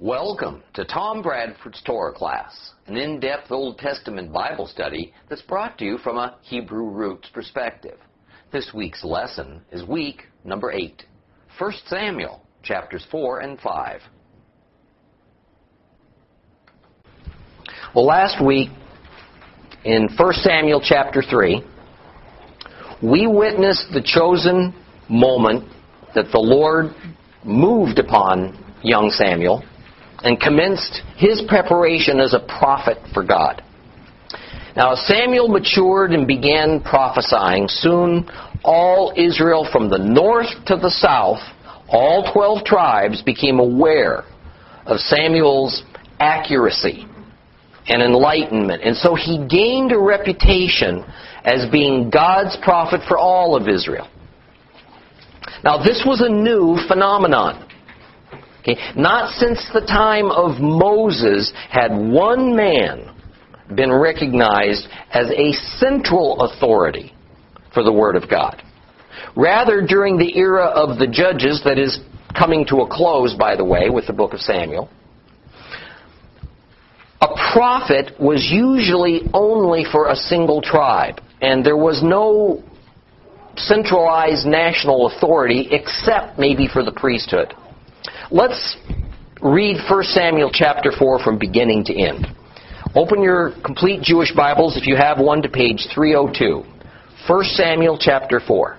Welcome to Tom Bradford's Torah class, an in-depth Old Testament Bible study that's brought to you from a Hebrew roots perspective. This week's lesson is week number 8, 1 Samuel, chapters 4 and 5. Well, last week in 1 Samuel chapter 3, we witnessed the chosen moment that the Lord moved upon young Samuel and commenced his preparation as a prophet for God. Now, as Samuel matured and began prophesying, soon all Israel from the north to the south, all 12 tribes became aware of Samuel's accuracy and enlightenment. And so he gained a reputation as being God's prophet for all of Israel. Now, this was a new phenomenon. Okay? Not since the time of Moses had one man been recognized as a central authority for the Word of God. Rather, during the era of the judges, that is coming to a close, by the way, with the book of Samuel, a prophet was usually only for a single tribe, and there was no centralized national authority except maybe for the priesthood. Let's read 1 Samuel chapter 4 from beginning to end. Open your complete Jewish Bibles, if you have one, to page 302. 1 Samuel chapter 4.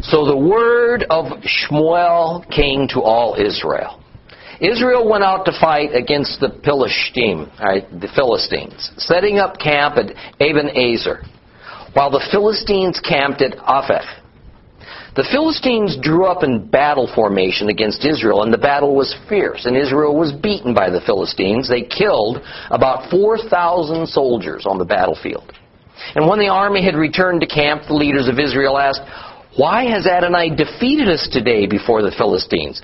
So the word of Shmuel came to all Israel. Israel went out to fight against the Philistine, right, the Philistines, setting up camp at Ebenezer, while the Philistines camped at Aphek. The Philistines drew up in battle formation against Israel, and the battle was fierce, and Israel was beaten by the Philistines. They killed about 4,000 soldiers on the battlefield. And when the army had returned to camp, the leaders of Israel asked, Why has Adonai defeated us today before the Philistines?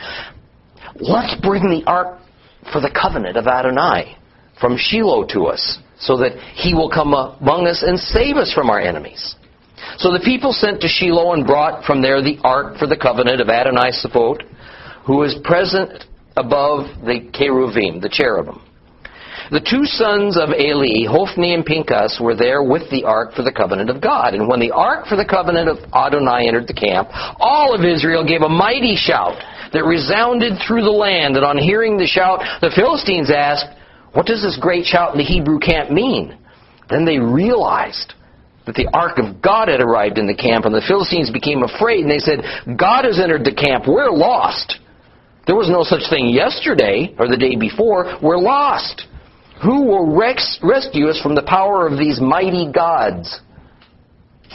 Let's bring the ark for the covenant of Adonai from Shiloh to us, so that he will come among us and save us from our enemies. So the people sent to Shiloh and brought from there the ark for the covenant of Adonai Sabaoth, who is present above the cherubim, the cherubim. The two sons of Eli, Hophni and Pinchas, were there with the ark for the covenant of God. And when the ark for the covenant of Adonai entered the camp, all of Israel gave a mighty shout that resounded through the land. And on hearing the shout, the Philistines asked, What does this great shout in the Hebrew camp mean? Then they realized that the ark of God had arrived in the camp, and the Philistines became afraid, and they said, God has entered the camp. We're lost. There was no such thing yesterday or the day before. We're lost. Who will res- rescue us from the power of these mighty gods?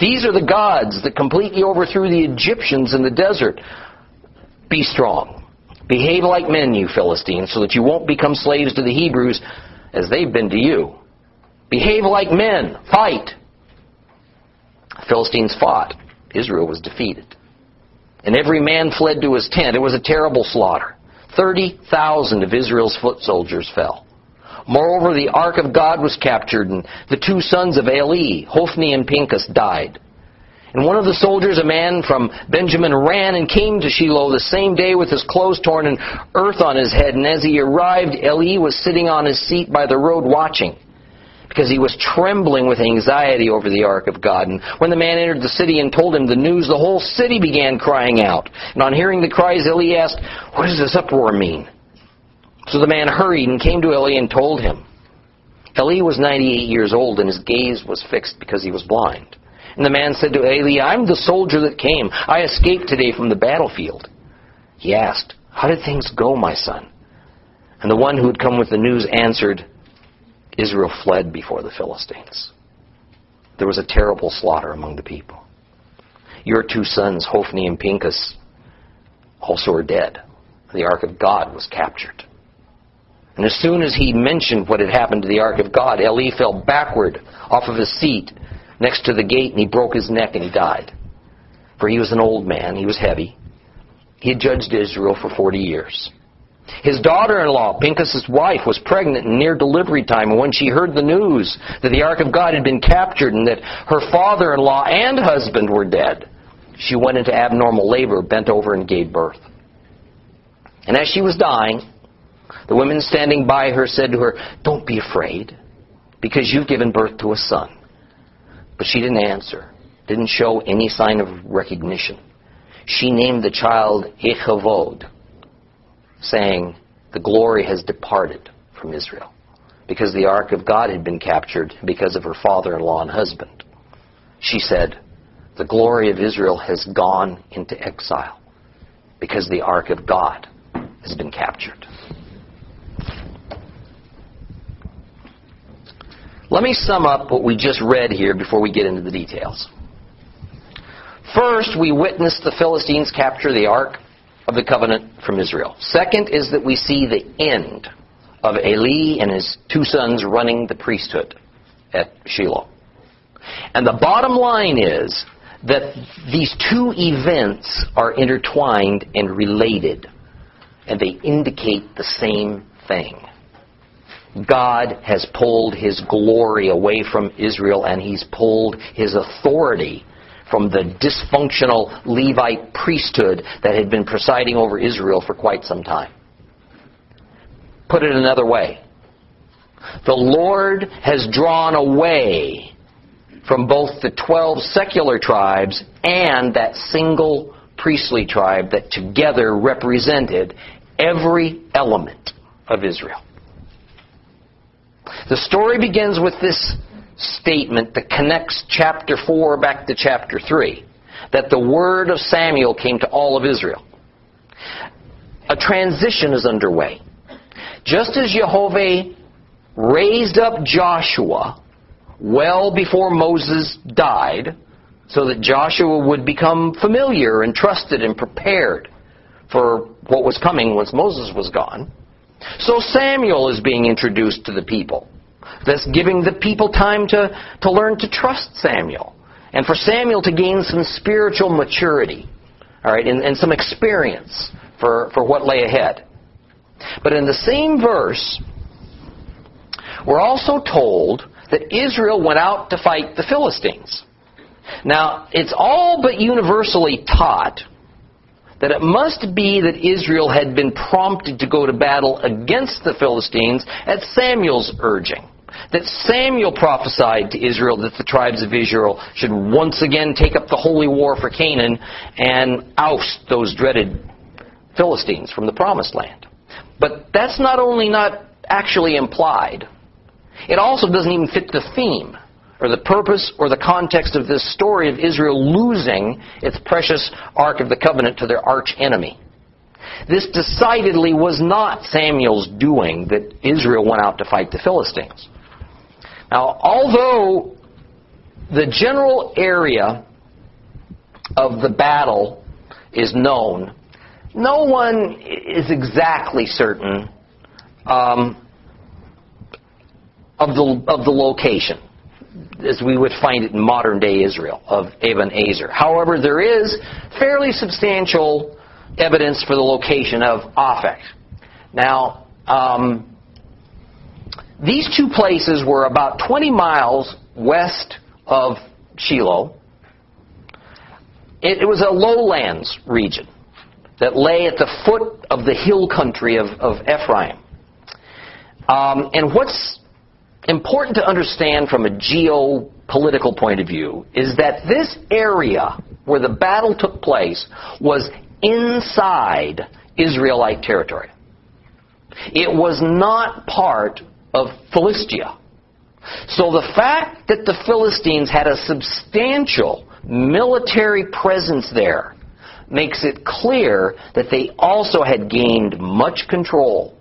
These are the gods that completely overthrew the Egyptians in the desert. Be strong. Behave like men, you Philistines, so that you won't become slaves to the Hebrews as they've been to you. Behave like men. Fight. Philistines fought. Israel was defeated. And every man fled to his tent. It was a terrible slaughter. 30,000 of Israel's foot soldiers fell. Moreover, the ark of God was captured, and the two sons of Eli, Hophni and Pinchas, died. And one of the soldiers, a man from Benjamin, ran and came to Shiloh the same day with his clothes torn and earth on his head. And as he arrived, Eli was sitting on his seat by the road watching because he was trembling with anxiety over the ark of God. And when the man entered the city and told him the news, the whole city began crying out. And on hearing the cries, Eli asked, What does this uproar mean? So the man hurried and came to Eli and told him. Eli was 98 years old, and his gaze was fixed because he was blind. And the man said to Eli, I'm the soldier that came. I escaped today from the battlefield. He asked, How did things go, my son? And the one who had come with the news answered, Israel fled before the Philistines. There was a terrible slaughter among the people. Your two sons, Hophni and Pinchas, also are dead. The ark of God was captured. And as soon as he mentioned what had happened to the ark of God, Eli fell backward off of his seat next to the gate and he broke his neck and he died. For he was an old man, he was heavy. He had judged Israel for 40 years. His daughter-in-law, Pinchas' wife, was pregnant and near delivery time, and when she heard the news that the Ark of God had been captured and that her father-in-law and husband were dead, she went into abnormal labor, bent over, and gave birth. And as she was dying, the women standing by her said to her, Don't be afraid, because you've given birth to a son. But she didn't answer, didn't show any sign of recognition. She named the child Ichavod, saying, The glory has departed from Israel, because the ark of God had been captured because of her father in law and husband. She said, The glory of Israel has gone into exile, because the ark of God has been captured. Let me sum up what we just read here before we get into the details. First, we witnessed the Philistines capture the Ark of the Covenant from Israel. Second is that we see the end of Eli and his two sons running the priesthood at Shiloh. And the bottom line is that these two events are intertwined and related, and they indicate the same thing. God has pulled his glory away from Israel and he's pulled his authority from the dysfunctional Levite priesthood that had been presiding over Israel for quite some time. Put it another way. The Lord has drawn away from both the 12 secular tribes and that single priestly tribe that together represented every element of Israel. The story begins with this statement that connects chapter 4 back to chapter 3 that the word of Samuel came to all of Israel. A transition is underway. Just as Jehovah raised up Joshua well before Moses died, so that Joshua would become familiar and trusted and prepared for what was coming once Moses was gone, so Samuel is being introduced to the people. That's giving the people time to, to learn to trust Samuel. And for Samuel to gain some spiritual maturity, all right, and, and some experience for, for what lay ahead. But in the same verse, we're also told that Israel went out to fight the Philistines. Now, it's all but universally taught that it must be that Israel had been prompted to go to battle against the Philistines at Samuel's urging. That Samuel prophesied to Israel that the tribes of Israel should once again take up the holy war for Canaan and oust those dreaded Philistines from the promised land. But that's not only not actually implied, it also doesn't even fit the theme or the purpose or the context of this story of Israel losing its precious Ark of the Covenant to their arch enemy. This decidedly was not Samuel's doing that Israel went out to fight the Philistines. Now, although the general area of the battle is known, no one is exactly certain um, of the of the location as we would find it in modern day Israel of Eben Ezer. However, there is fairly substantial evidence for the location of Aphek. Now, um, these two places were about 20 miles west of Shiloh. It, it was a lowlands region that lay at the foot of the hill country of, of Ephraim. Um, and what's important to understand from a geopolitical point of view is that this area where the battle took place was inside Israelite territory. It was not part of Philistia. So the fact that the Philistines had a substantial military presence there makes it clear that they also had gained much control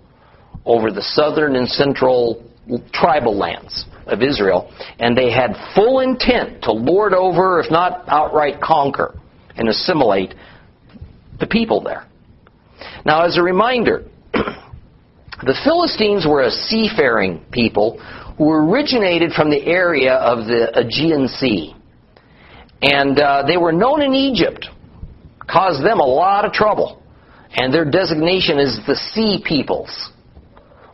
over the southern and central tribal lands of Israel, and they had full intent to lord over, if not outright conquer, and assimilate the people there. Now, as a reminder, the Philistines were a seafaring people who originated from the area of the Aegean Sea. And uh, they were known in Egypt, caused them a lot of trouble. And their designation as the Sea Peoples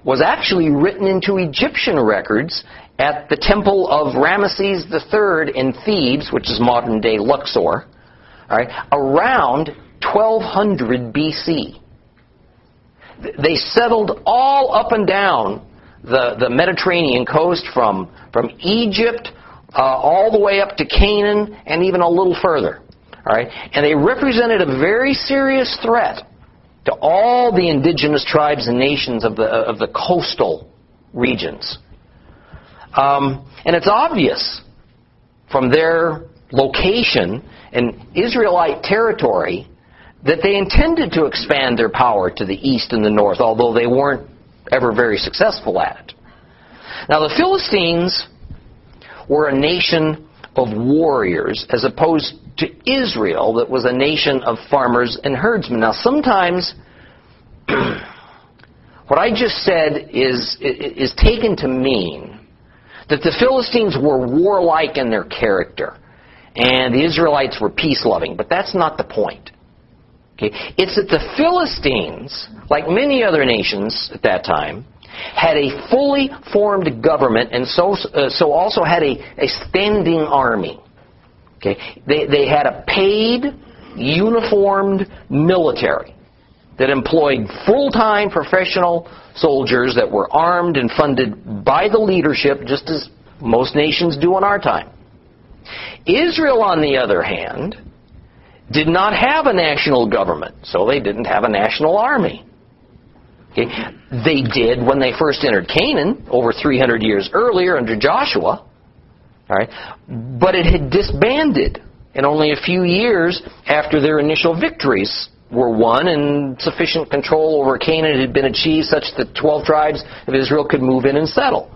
was actually written into Egyptian records at the temple of Ramesses III in Thebes, which is modern day Luxor, all right, around 1200 BC. They settled all up and down the, the Mediterranean coast from, from Egypt uh, all the way up to Canaan and even a little further. All right? And they represented a very serious threat to all the indigenous tribes and nations of the, of the coastal regions. Um, and it's obvious from their location in Israelite territory that they intended to expand their power to the east and the north, although they weren't ever very successful at it. Now, the Philistines were a nation of warriors as opposed to Israel, that was a nation of farmers and herdsmen. Now, sometimes what I just said is, is taken to mean that the Philistines were warlike in their character and the Israelites were peace loving, but that's not the point. Okay? It's that the Philistines, like many other nations at that time, had a fully formed government and so, uh, so also had a, a standing army. Okay? They, they had a paid, uniformed military that employed full-time professional soldiers that were armed and funded by the leadership, just as most nations do in our time. Israel, on the other hand, did not have a national government, so they didn't have a national army. Okay? They did when they first entered Canaan over 300 years earlier under Joshua, all right? but it had disbanded and only a few years after their initial victories were won and sufficient control over Canaan had been achieved such that 12 tribes of Israel could move in and settle.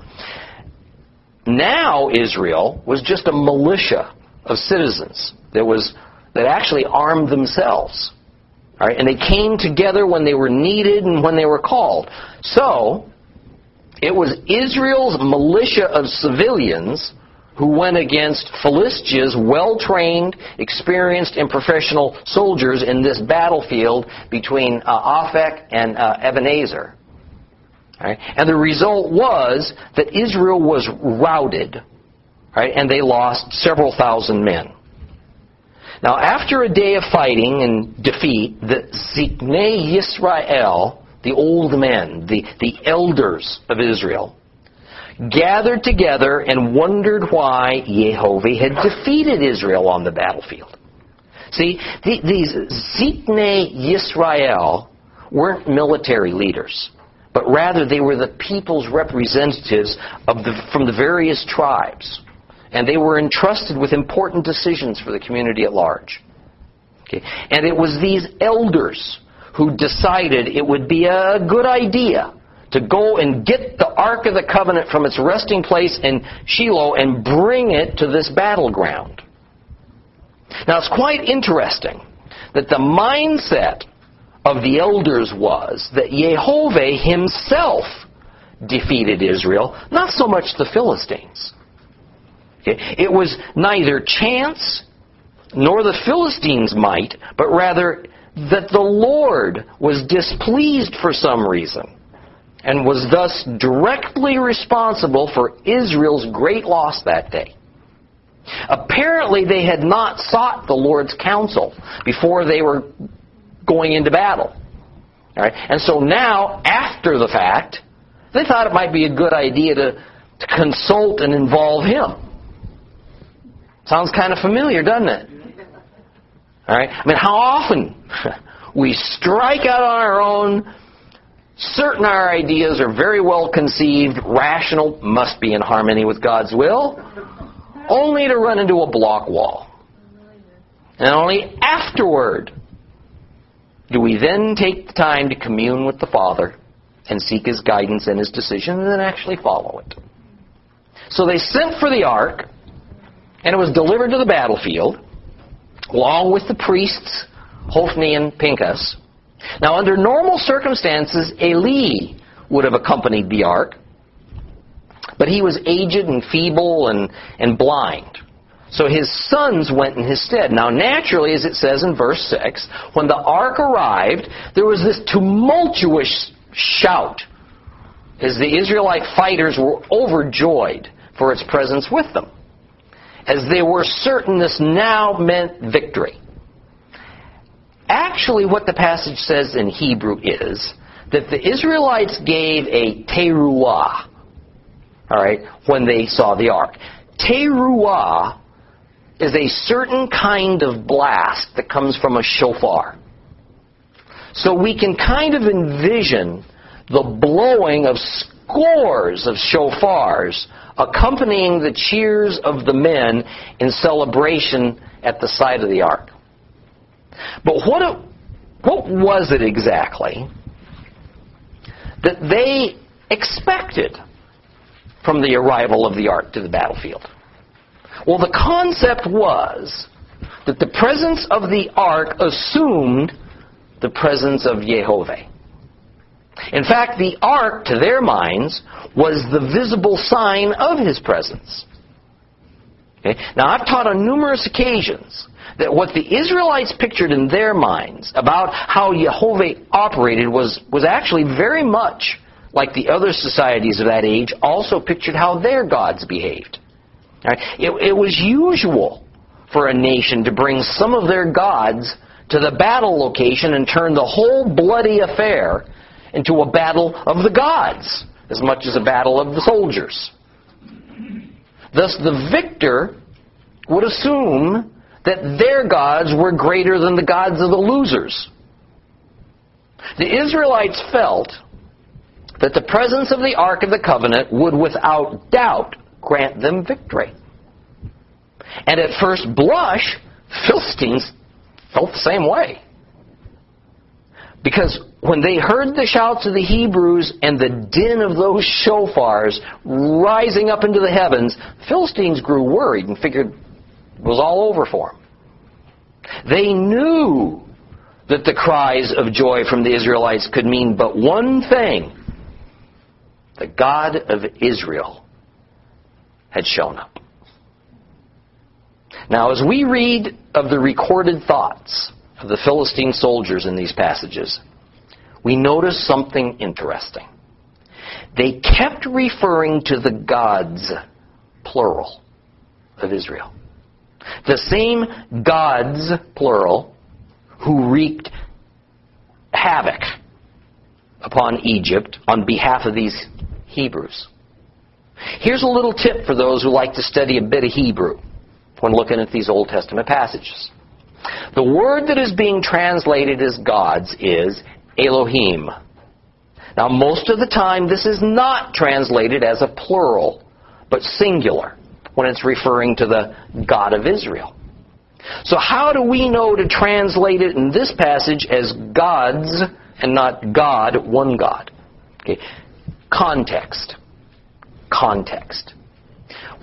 Now Israel was just a militia of citizens that was that actually armed themselves. All right, and they came together when they were needed and when they were called. So, it was Israel's militia of civilians who went against Philistia's well-trained, experienced, and professional soldiers in this battlefield between uh, Aphek and uh, Ebenezer. Right? And the result was that Israel was routed, right? and they lost several thousand men. Now, after a day of fighting and defeat, the Ziknei Yisrael, the old men, the, the elders of Israel, gathered together and wondered why Jehovah had defeated Israel on the battlefield. See, the, these Ziknei Yisrael weren't military leaders, but rather they were the people's representatives the, from the various tribes and they were entrusted with important decisions for the community at large. Okay? And it was these elders who decided it would be a good idea to go and get the Ark of the Covenant from its resting place in Shiloh and bring it to this battleground. Now it's quite interesting that the mindset of the elders was that Jehovah himself defeated Israel, not so much the Philistines. It was neither chance nor the Philistines' might, but rather that the Lord was displeased for some reason and was thus directly responsible for Israel's great loss that day. Apparently, they had not sought the Lord's counsel before they were going into battle. All right? And so now, after the fact, they thought it might be a good idea to, to consult and involve Him. Sounds kind of familiar, doesn't it? All right? I mean, how often we strike out on our own, certain our ideas are very well conceived, rational, must be in harmony with God's will, only to run into a block wall. And only afterward do we then take the time to commune with the Father and seek His guidance and His decision and then actually follow it. So they sent for the ark and it was delivered to the battlefield along with the priests Hophni and Pinchas. Now, under normal circumstances, Eli would have accompanied the ark, but he was aged and feeble and, and blind. So his sons went in his stead. Now, naturally, as it says in verse 6, when the ark arrived, there was this tumultuous shout as the Israelite fighters were overjoyed for its presence with them as they were certain this now meant victory. actually, what the passage says in Hebrew is that the Israelites gave a teruah, all right, when they saw the ark. Teruah is a certain kind of blast that comes from a shofar. So we can kind of envision the blowing of scores of shofars accompanying the cheers of the men in celebration at the side of the ark. But what, what was it exactly that they expected from the arrival of the ark to the battlefield? Well, the concept was that the presence of the ark assumed the presence of Jehovah. In fact, the ark, to their minds, was the visible sign of his presence. Okay? Now, I've taught on numerous occasions that what the Israelites pictured in their minds about how Jehovah operated was, was actually very much like the other societies of that age also pictured how their gods behaved. Right? It, it was usual for a nation to bring some of their gods to the battle location and turn the whole bloody affair into a battle of the gods as much as a battle of the soldiers. Thus, the victor would assume that their gods were greater than the gods of the losers. The Israelites felt that the presence of the Ark of the Covenant would without doubt grant them victory. And at first blush, Philistines felt the same way. Because when they heard the shouts of the Hebrews and the din of those shofars rising up into the heavens, Philistines grew worried and figured it was all over for them. They knew that the cries of joy from the Israelites could mean but one thing. The God of Israel had shown up. Now, as we read of the recorded thoughts of the Philistine soldiers in these passages, we notice something interesting. They kept referring to the gods, plural, of Israel. The same gods, plural, who wreaked havoc upon Egypt on behalf of these Hebrews. Here's a little tip for those who like to study a bit of Hebrew when looking at these Old Testament passages. The word that is being translated as gods is Elohim. Now, most of the time, this is not translated as a plural, but singular when it's referring to the God of Israel. So, how do we know to translate it in this passage as gods and not God, one God? Okay. Context. Context.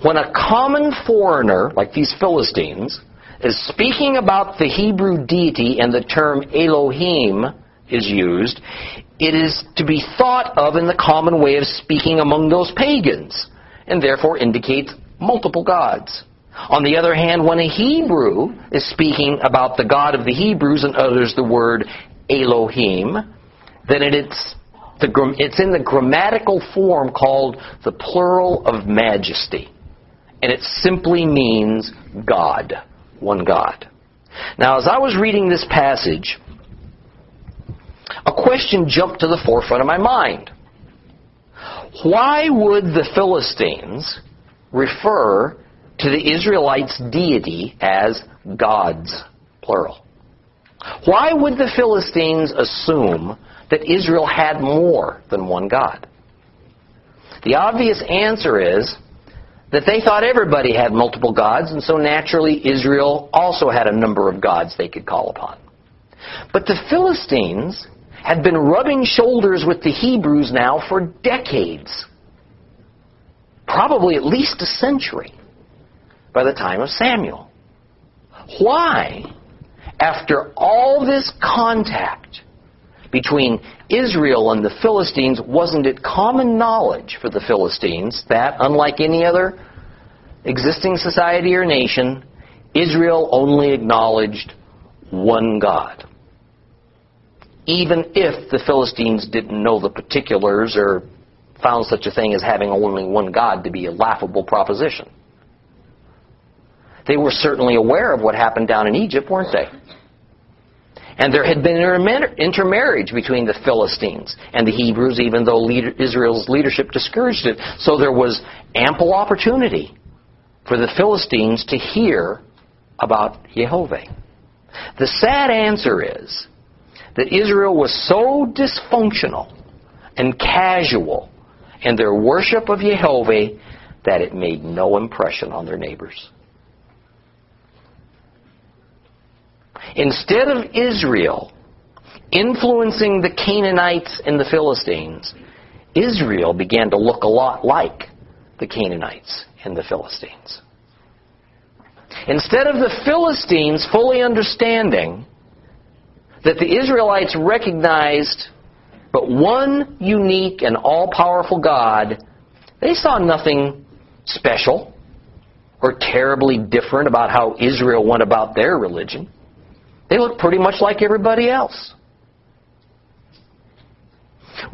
When a common foreigner, like these Philistines, is speaking about the Hebrew deity and the term Elohim is used, it is to be thought of in the common way of speaking among those pagans, and therefore indicates multiple gods. On the other hand, when a Hebrew is speaking about the God of the Hebrews and utters the word Elohim, then it's, the, it's in the grammatical form called the plural of majesty. And it simply means God one God. Now, as I was reading this passage, a question jumped to the forefront of my mind. Why would the Philistines refer to the Israelites' deity as gods, plural? Why would the Philistines assume that Israel had more than one God? The obvious answer is that they thought everybody had multiple gods, and so naturally Israel also had a number of gods they could call upon. But the Philistines had been rubbing shoulders with the Hebrews now for decades, probably at least a century by the time of Samuel. Why, after all this contact between Israel and the Philistines, wasn't it common knowledge for the Philistines that, unlike any other existing society or nation, Israel only acknowledged one God? Even if the Philistines didn't know the particulars or found such a thing as having only one God to be a laughable proposition. They were certainly aware of what happened down in Egypt, weren't they? And there had been intermarriage between the Philistines and the Hebrews, even though leader, Israel's leadership discouraged it. So there was ample opportunity for the Philistines to hear about Jehovah. The sad answer is that Israel was so dysfunctional and casual in their worship of Jehovah that it made no impression on their neighbors. Instead of Israel influencing the Canaanites and the Philistines, Israel began to look a lot like the Canaanites and the Philistines. Instead of the Philistines fully understanding that the Israelites recognized but one unique and all powerful God, they saw nothing special or terribly different about how Israel went about their religion. They looked pretty much like everybody else.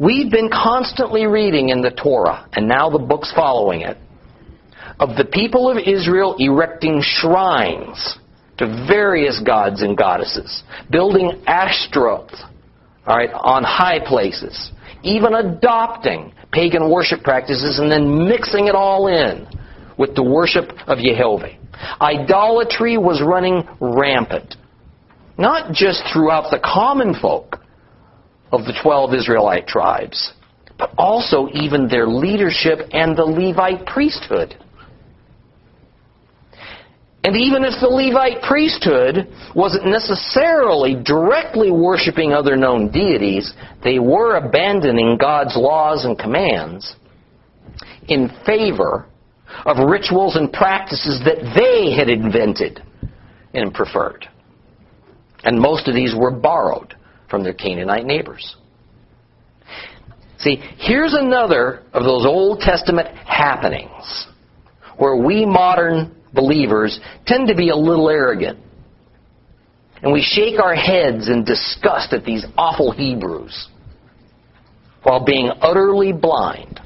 We've been constantly reading in the Torah, and now the books following it, of the people of Israel erecting shrines to various gods and goddesses, building ashtaroth, all right, on high places, even adopting pagan worship practices and then mixing it all in with the worship of Jehovah. Idolatry was running rampant not just throughout the common folk of the 12 Israelite tribes, but also even their leadership and the Levite priesthood. And even if the Levite priesthood wasn't necessarily directly worshiping other known deities, they were abandoning God's laws and commands in favor of rituals and practices that they had invented and preferred. And most of these were borrowed from their Canaanite neighbors. See, here's another of those Old Testament happenings where we modern believers tend to be a little arrogant. And we shake our heads in disgust at these awful Hebrews while being utterly blind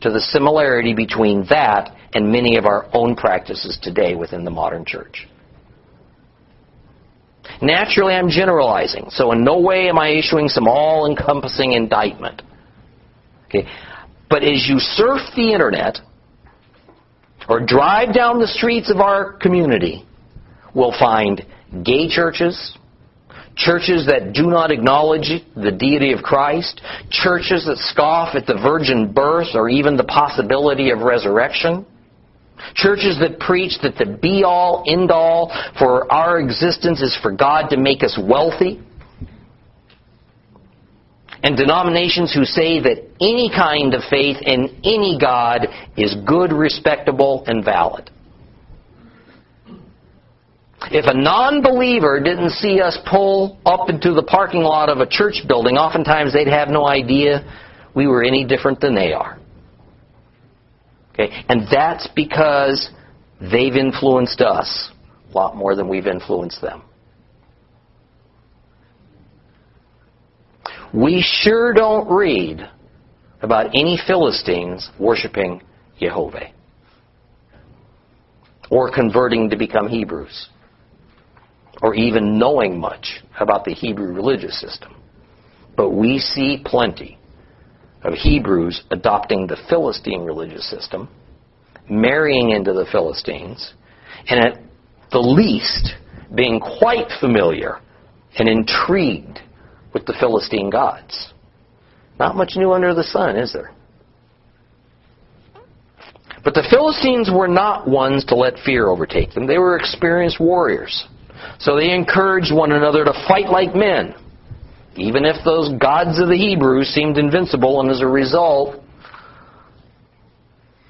to the similarity between that and many of our own practices today within the modern church. Naturally, I'm generalizing, so in no way am I issuing some all encompassing indictment. Okay? But as you surf the internet or drive down the streets of our community, we'll find gay churches, churches that do not acknowledge the deity of Christ, churches that scoff at the virgin birth or even the possibility of resurrection, Churches that preach that the be all, end all for our existence is for God to make us wealthy. And denominations who say that any kind of faith in any God is good, respectable, and valid. If a non believer didn't see us pull up into the parking lot of a church building, oftentimes they'd have no idea we were any different than they are. Okay? And that's because they've influenced us a lot more than we've influenced them. We sure don't read about any Philistines worshiping Jehovah or converting to become Hebrews or even knowing much about the Hebrew religious system. But we see plenty of Hebrews adopting the Philistine religious system, marrying into the Philistines, and at the least being quite familiar and intrigued with the Philistine gods. Not much new under the sun, is there? But the Philistines were not ones to let fear overtake them. They were experienced warriors. So they encouraged one another to fight like men even if those gods of the Hebrews seemed invincible, and as a result,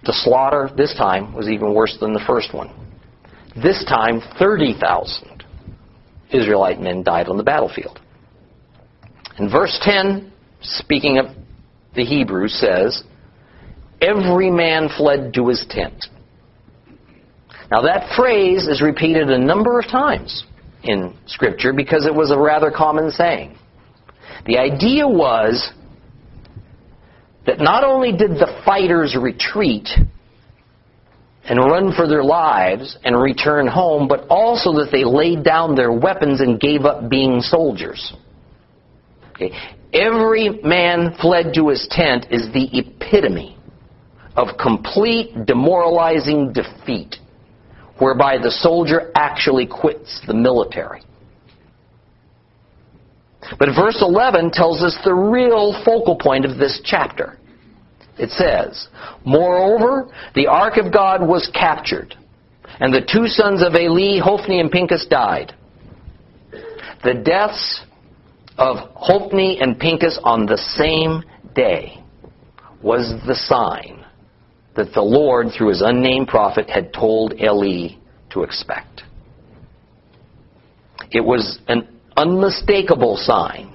the slaughter this time was even worse than the first one. This time, 30,000 Israelite men died on the battlefield. And verse 10, speaking of the Hebrews, says, Every man fled to his tent. Now, that phrase is repeated a number of times in Scripture because it was a rather common saying. The idea was that not only did the fighters retreat, and run for their lives and return home, but also that they laid down their weapons and gave up being soldiers. Okay. Every man fled to his tent is the epitome of complete demoralizing defeat, whereby the soldier actually quits the military. But verse 11 tells us the real focal point of this chapter. It says, Moreover, the ark of God was captured, and the two sons of Eli, Hophni and Pinchas, died. The deaths of Hophni and Pinchas on the same day was the sign that the Lord, through his unnamed prophet, had told Eli to expect. It was an unmistakable sign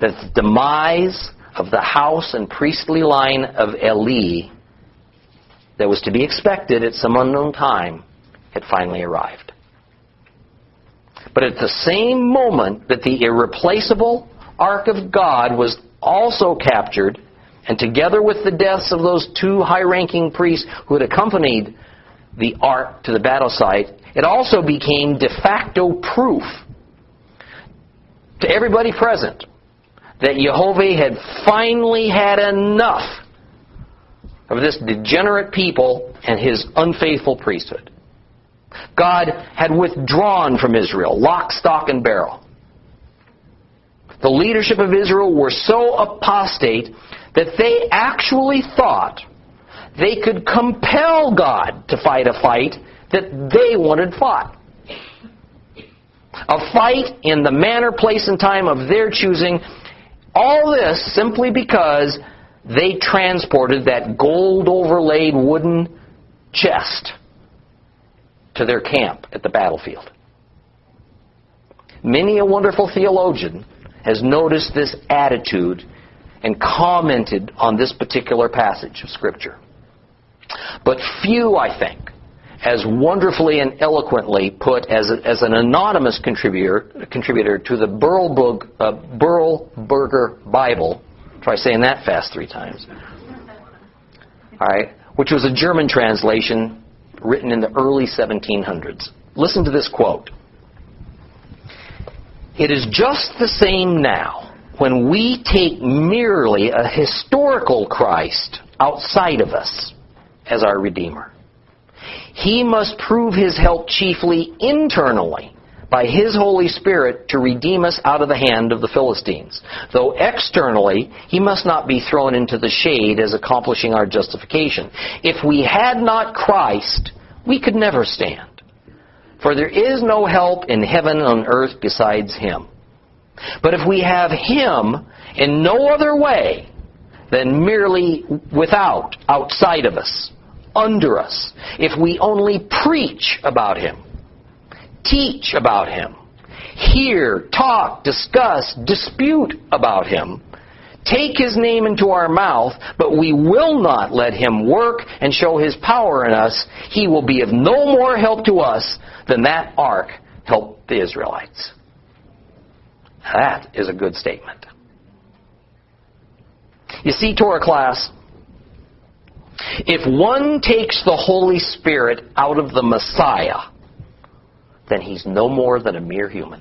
that the demise of the house and priestly line of Eli that was to be expected at some unknown time had finally arrived. But at the same moment that the irreplaceable Ark of God was also captured, and together with the deaths of those two high ranking priests who had accompanied the Ark to the battle site, it also became de facto proof to everybody present that Jehovah had finally had enough of this degenerate people and his unfaithful priesthood. God had withdrawn from Israel, lock, stock, and barrel. The leadership of Israel were so apostate that they actually thought they could compel God to fight a fight that they wanted fought. A fight in the manner, place, and time of their choosing all this simply because they transported that gold overlaid wooden chest to their camp at the battlefield. Many a wonderful theologian has noticed this attitude and commented on this particular passage of Scripture. But few, I think, has wonderfully and eloquently put as, a, as an anonymous contributor, contributor to the Burlberg, uh, Berlberger Bible. Try saying that fast three times. All right, which was a German translation written in the early 1700s. Listen to this quote. It is just the same now when we take merely a historical Christ outside of us as our Redeemer. He must prove his help chiefly internally by his Holy Spirit to redeem us out of the hand of the Philistines. Though externally, he must not be thrown into the shade as accomplishing our justification. If we had not Christ, we could never stand. For there is no help in heaven and on earth besides him. But if we have him in no other way than merely without, outside of us, under us if we only preach about Him, teach about Him, hear, talk, discuss, dispute about Him, take His name into our mouth, but we will not let Him work and show His power in us, He will be of no more help to us than that ark helped the Israelites. That is a good statement. You see, Torah class, if one takes the Holy Spirit out of the Messiah, then he's no more than a mere human.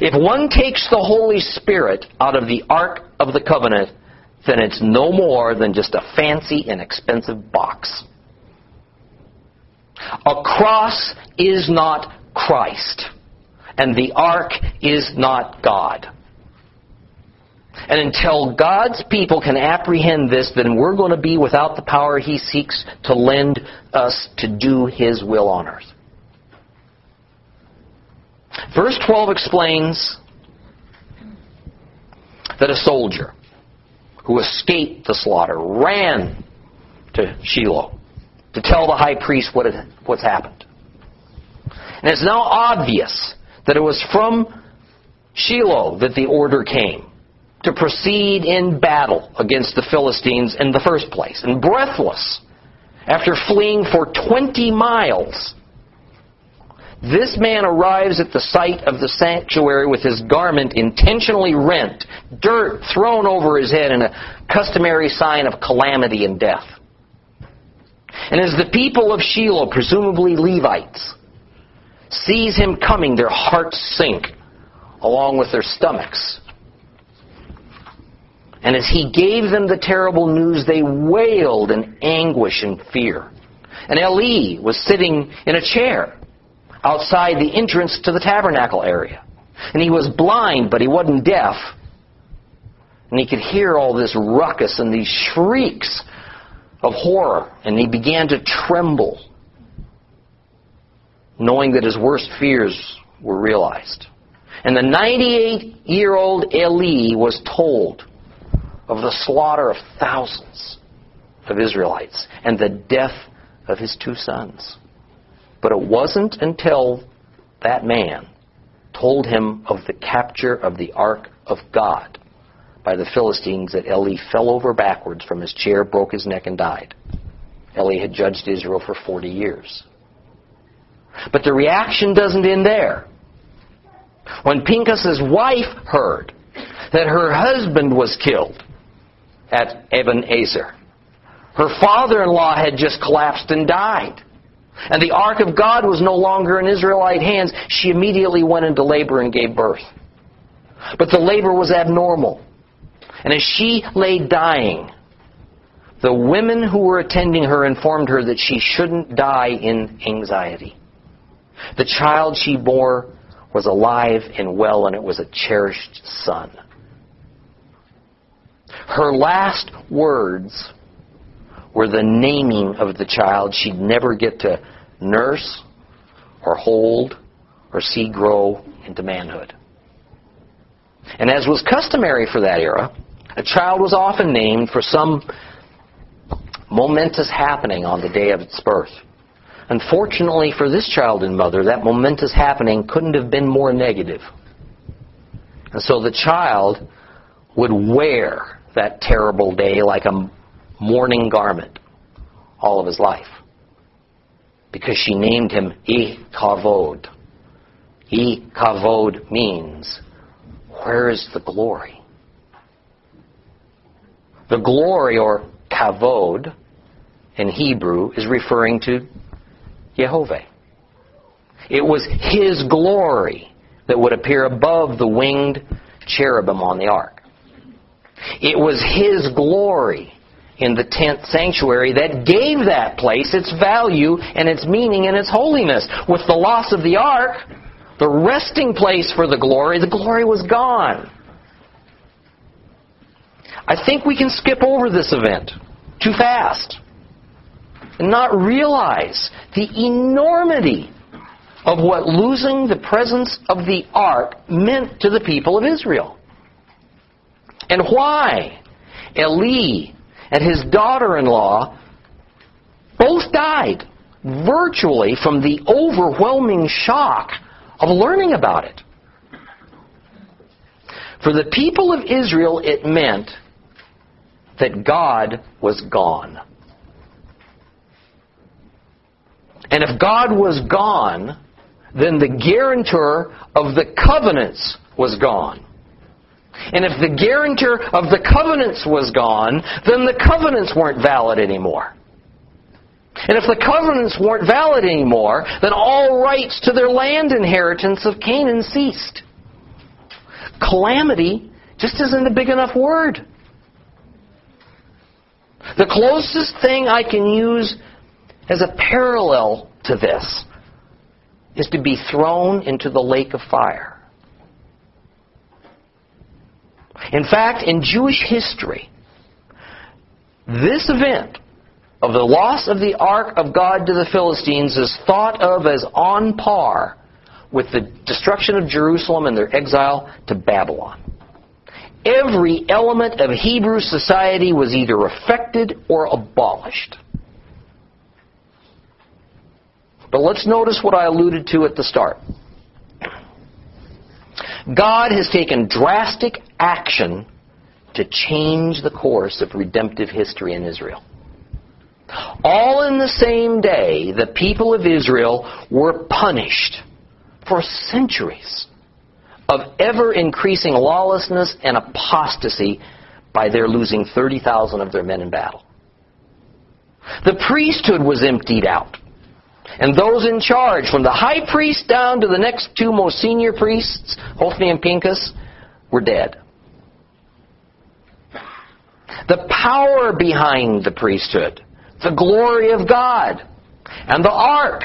If one takes the Holy Spirit out of the Ark of the Covenant, then it's no more than just a fancy and expensive box. A cross is not Christ, and the Ark is not God. And until God's people can apprehend this, then we're going to be without the power He seeks to lend us to do His will on earth. Verse 12 explains that a soldier who escaped the slaughter ran to Shiloh to tell the high priest what had, what's happened. And it's now obvious that it was from Shiloh that the order came to proceed in battle against the Philistines in the first place. And breathless, after fleeing for 20 miles, this man arrives at the site of the sanctuary with his garment intentionally rent, dirt thrown over his head, and a customary sign of calamity and death. And as the people of Shiloh, presumably Levites, sees him coming, their hearts sink along with their stomachs. And as he gave them the terrible news, they wailed in anguish and fear. And Eli was sitting in a chair outside the entrance to the tabernacle area. And he was blind, but he wasn't deaf. And he could hear all this ruckus and these shrieks of horror. And he began to tremble, knowing that his worst fears were realized. And the 98 year old Eli was told of the slaughter of thousands of Israelites and the death of his two sons. But it wasn't until that man told him of the capture of the ark of God by the Philistines that Eli fell over backwards from his chair, broke his neck, and died. Eli had judged Israel for 40 years. But the reaction doesn't end there. When Pinchas's wife heard that her husband was killed at Ebenezer, her father-in-law had just collapsed and died. And the ark of God was no longer in Israelite hands. She immediately went into labor and gave birth. But the labor was abnormal. And as she lay dying, the women who were attending her informed her that she shouldn't die in anxiety. The child she bore was alive and well, and it was a cherished son. Her last words were the naming of the child she'd never get to nurse or hold or see grow into manhood. And as was customary for that era, a child was often named for some momentous happening on the day of its birth. Unfortunately for this child and mother, that momentous happening couldn't have been more negative. And so the child would wear that terrible day like a mourning garment all of his life. Because she named him E Kavod. E Kavod means, where is the glory? The glory, or kavod, in Hebrew, is referring to Jehovah. It was His glory that would appear above the winged cherubim on the ark. It was His glory in the tent sanctuary that gave that place its value and its meaning and its holiness. With the loss of the ark, the resting place for the glory, the glory was gone. I think we can skip over this event too fast and not realize the enormity of what losing the presence of the ark meant to the people of Israel. And why Eli and his daughter in law both died virtually from the overwhelming shock of learning about it. For the people of Israel, it meant that God was gone. And if God was gone, then the guarantor of the covenants was gone. And if the guarantor of the covenants was gone, then the covenants weren't valid anymore. And if the covenants weren't valid anymore, then all rights to their land inheritance of Canaan ceased. Calamity just isn't a big enough word. The closest thing I can use as a parallel to this is to be thrown into the lake of fire. In fact, in Jewish history, this event of the loss of the ark of God to the Philistines is thought of as on par with the destruction of Jerusalem and their exile to Babylon. Every element of Hebrew society was either affected or abolished. But let's notice what I alluded to at the start. God has taken drastic action to change the course of redemptive history in Israel. All in the same day, the people of Israel were punished for centuries of ever increasing lawlessness and apostasy by their losing 30,000 of their men in battle. The priesthood was emptied out. And those in charge, from the high priest down to the next two most senior priests, Hophni and Pinchas, were dead. The power behind the priesthood, the glory of God, and the ark,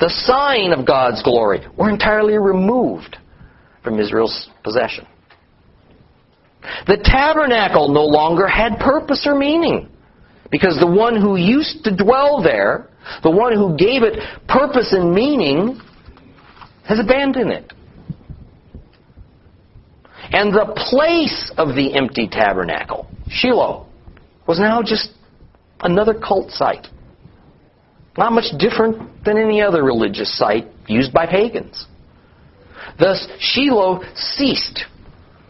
the sign of God's glory, were entirely removed from Israel's possession. The tabernacle no longer had purpose or meaning because the one who used to dwell there, the one who gave it purpose and meaning, has abandoned it. And the place of the empty tabernacle, Shiloh, was now just another cult site. Not much different than any other religious site used by pagans. Thus, Shiloh ceased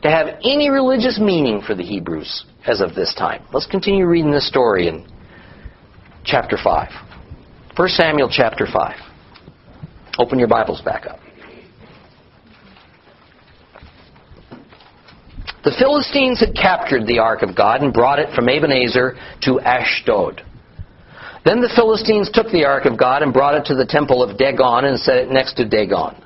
to have any religious meaning for the Hebrews as of this time. Let's continue reading this story in chapter 5. 1 Samuel chapter 5. Open your Bibles back up. The Philistines had captured the ark of God and brought it from Ebenezer to Ashdod. Then the Philistines took the ark of God and brought it to the temple of Dagon and set it next to Dagon.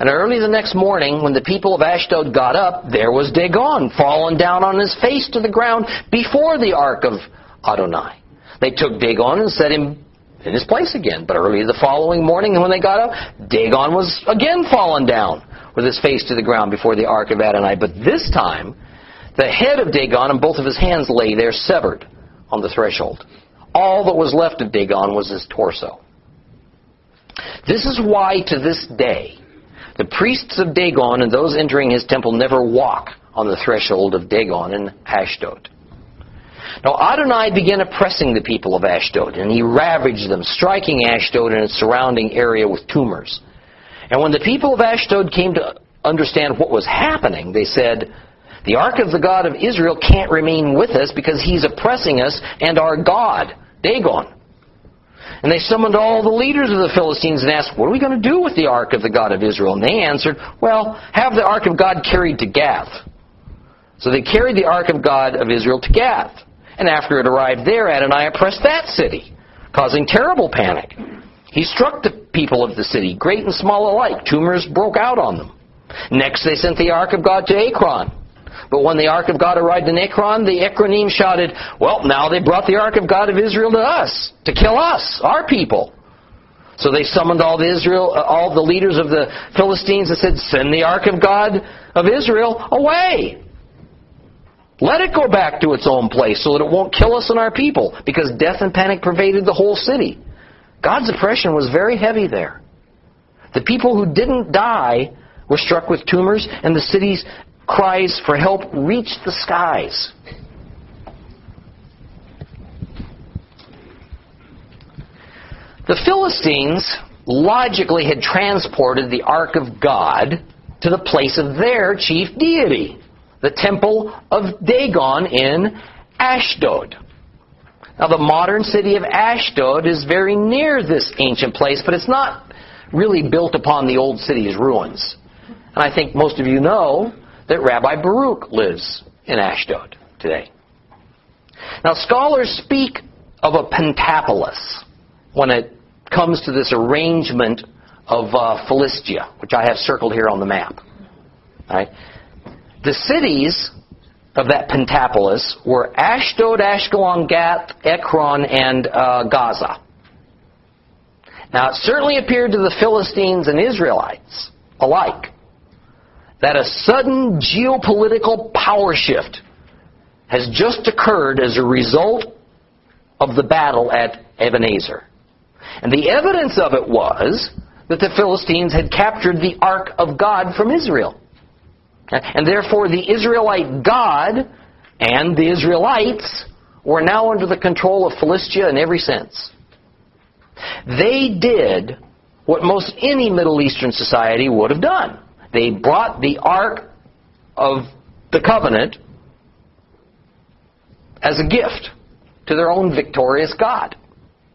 And early the next morning, when the people of Ashdod got up, there was Dagon fallen down on his face to the ground before the ark of Adonai. They took Dagon and set him in his place again. But early the following morning, when they got up, Dagon was again fallen down with his face to the ground before the ark of Adonai. But this time, the head of Dagon and both of his hands lay there severed on the threshold. All that was left of Dagon was his torso. This is why to this day, the priests of Dagon and those entering his temple never walk on the threshold of Dagon in Ashdod. Now Adonai began oppressing the people of Ashdod, and he ravaged them, striking Ashdod and its surrounding area with tumors. And when the people of Ashdod came to understand what was happening, they said, The ark of the God of Israel can't remain with us because he's oppressing us and our God, Dagon. And they summoned all the leaders of the Philistines and asked, What are we going to do with the ark of the God of Israel? And they answered, Well, have the ark of God carried to Gath. So they carried the ark of God of Israel to Gath. And after it arrived there, Adonai oppressed that city, causing terrible panic. He struck the people of the city, great and small alike. Tumors broke out on them. Next, they sent the ark of God to Ekron. But when the ark of God arrived in Ekron, the Ekronim shouted, Well, now they brought the ark of God of Israel to us, to kill us, our people. So they summoned all the Israel, uh, all the leaders of the Philistines and said, Send the ark of God of Israel away. Let it go back to its own place so that it won't kill us and our people, because death and panic pervaded the whole city. God's oppression was very heavy there. The people who didn't die were struck with tumors, and the city's cries for help reached the skies. The Philistines logically had transported the Ark of God to the place of their chief deity, the temple of Dagon in Ashdod. Now, the modern city of Ashdod is very near this ancient place, but it's not really built upon the old city's ruins. And I think most of you know that Rabbi Baruch lives in Ashdod today. Now, scholars speak of a pentapolis when it comes to this arrangement of uh, Philistia, which I have circled here on the map. Right? The cities of that pentapolis were Ashdod, Ashkelon, Gath, Ekron, and uh, Gaza. Now, it certainly appeared to the Philistines and Israelites alike that a sudden geopolitical power shift has just occurred as a result of the battle at Ebenezer. And the evidence of it was that the Philistines had captured the Ark of God from Israel. And therefore, the Israelite God and the Israelites were now under the control of Philistia in every sense. They did what most any Middle Eastern society would have done. They brought the Ark of the Covenant as a gift to their own victorious God.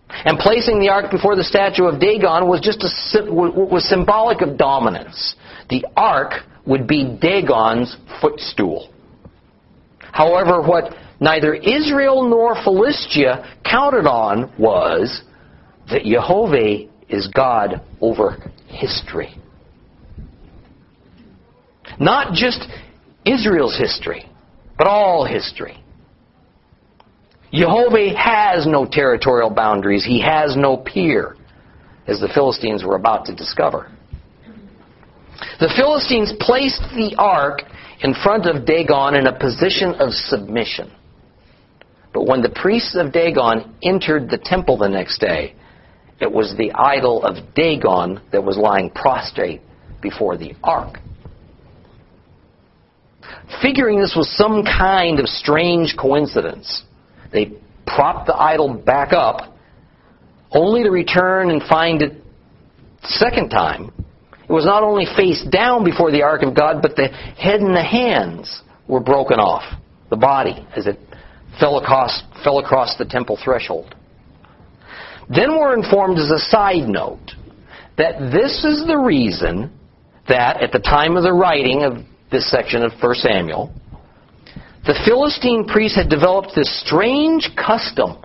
And placing the ark before the statue of Dagon was just a, was symbolic of dominance. The ark would be Dagon's footstool. However, what neither Israel nor Philistia counted on was that Jehovah is God over history. Not just Israel's history, but all history. Jehovah has no territorial boundaries. He has no peer, as the Philistines were about to discover. The Philistines placed the ark in front of Dagon in a position of submission. But when the priests of Dagon entered the temple the next day, it was the idol of Dagon that was lying prostrate before the ark. Figuring this was some kind of strange coincidence, they propped the idol back up, only to return and find it second time. It was not only face down before the ark of God, but the head and the hands were broken off the body as it fell across, fell across the temple threshold. Then we're informed as a side note that this is the reason that at the time of the writing of this section of 1 Samuel, the Philistine priests had developed this strange custom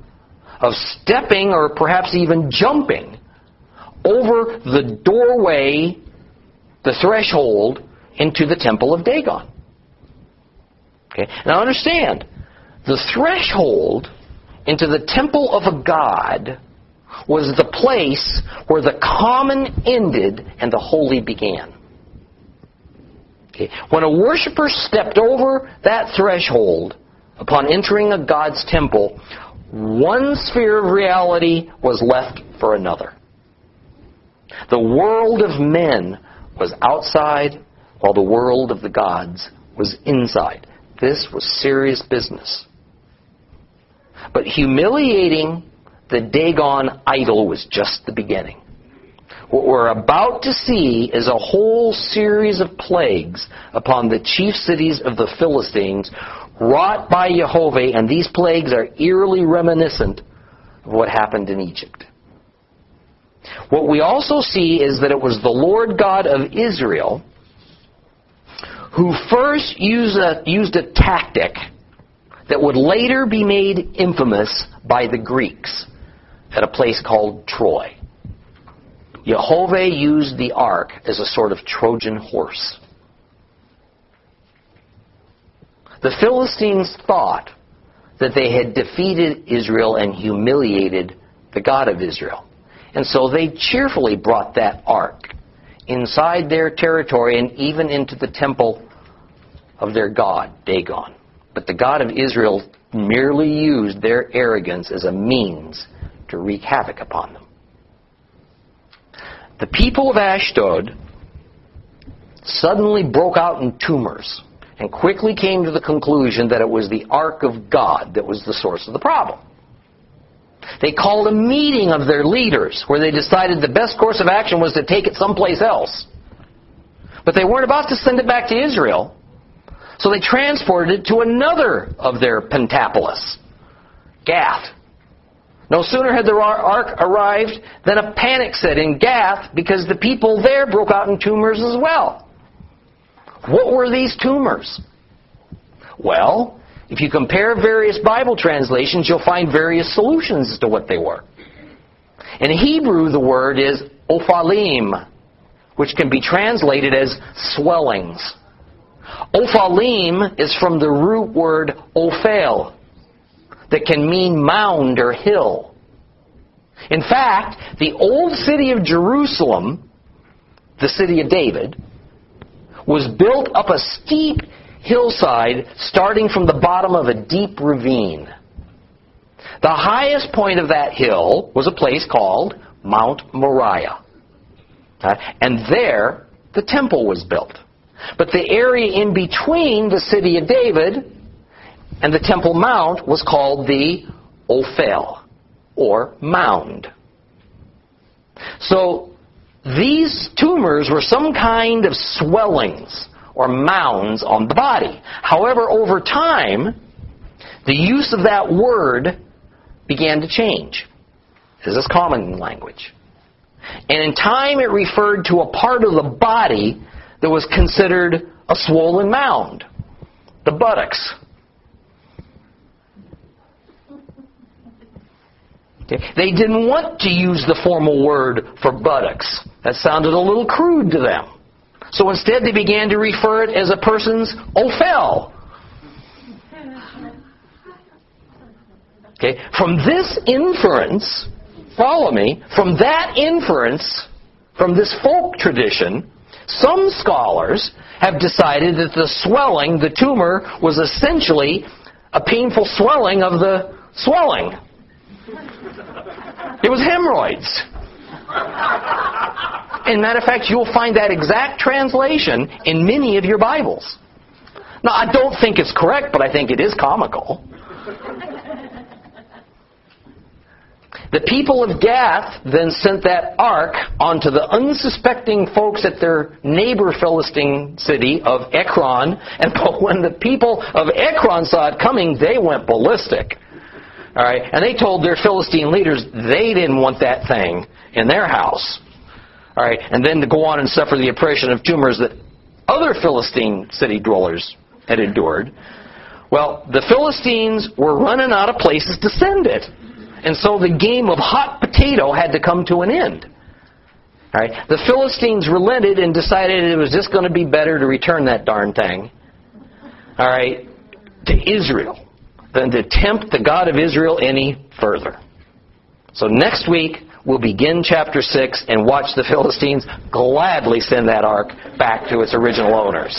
of stepping or perhaps even jumping over the doorway, the threshold, into the temple of Dagon. Okay? Now understand, the threshold into the temple of a god was the place where the common ended and the holy began. Okay. When a worshiper stepped over that threshold upon entering a God's temple, one sphere of reality was left for another. The world of men was outside, while the world of the gods was inside. This was serious business. But humiliating the Dagon idol was just the beginning. What we're about to see is a whole series of plagues upon the chief cities of the Philistines wrought by Jehovah, and these plagues are eerily reminiscent of what happened in Egypt. What we also see is that it was the Lord God of Israel who first used a, used a tactic that would later be made infamous by the Greeks at a place called Troy. Jehovah used the ark as a sort of Trojan horse. The Philistines thought that they had defeated Israel and humiliated the God of Israel. And so they cheerfully brought that ark inside their territory and even into the temple of their God, Dagon. But the God of Israel merely used their arrogance as a means to wreak havoc upon them. The people of Ashdod suddenly broke out in tumors and quickly came to the conclusion that it was the ark of God that was the source of the problem. They called a meeting of their leaders where they decided the best course of action was to take it someplace else. But they weren't about to send it back to Israel. So they transported it to another of their pentapolis, Gath. No sooner had the ark arrived than a panic set in Gath because the people there broke out in tumors as well. What were these tumors? Well, if you compare various Bible translations, you'll find various solutions to what they were. In Hebrew, the word is ophalim, which can be translated as swellings. Ophalim is from the root word ophel, that can mean mound or hill. In fact, the old city of Jerusalem, the city of David, was built up a steep hillside starting from the bottom of a deep ravine. The highest point of that hill was a place called Mount Moriah. And there, the temple was built. But the area in between the city of David and the Temple Mount was called the Ophel, or mound. So these tumors were some kind of swellings or mounds on the body. However, over time, the use of that word began to change. This is common language. And in time, it referred to a part of the body that was considered a swollen mound the buttocks. They didn't want to use the formal word for buttocks. That sounded a little crude to them. So instead, they began to refer it as a person's ophel. Okay? From this inference, follow me, from that inference, from this folk tradition, some scholars have decided that the swelling, the tumor, was essentially a painful swelling of the swelling. It was hemorrhoids. In matter of fact, you'll find that exact translation in many of your Bibles. Now, I don't think it's correct, but I think it is comical. The people of Gath then sent that ark onto the unsuspecting folks at their neighbor Philistine city of Ekron, and when the people of Ekron saw it coming, they went ballistic. All right, and they told their Philistine leaders they didn't want that thing in their house. All right, and then to go on and suffer the oppression of tumors that other Philistine city dwellers had endured. Well, the Philistines were running out of places to send it. And so the game of hot potato had to come to an end. All right? The Philistines relented and decided it was just going to be better to return that darn thing. All right, to Israel than to tempt the God of Israel any further. So next week we'll begin chapter 6 and watch the Philistines gladly send that ark back to its original owners.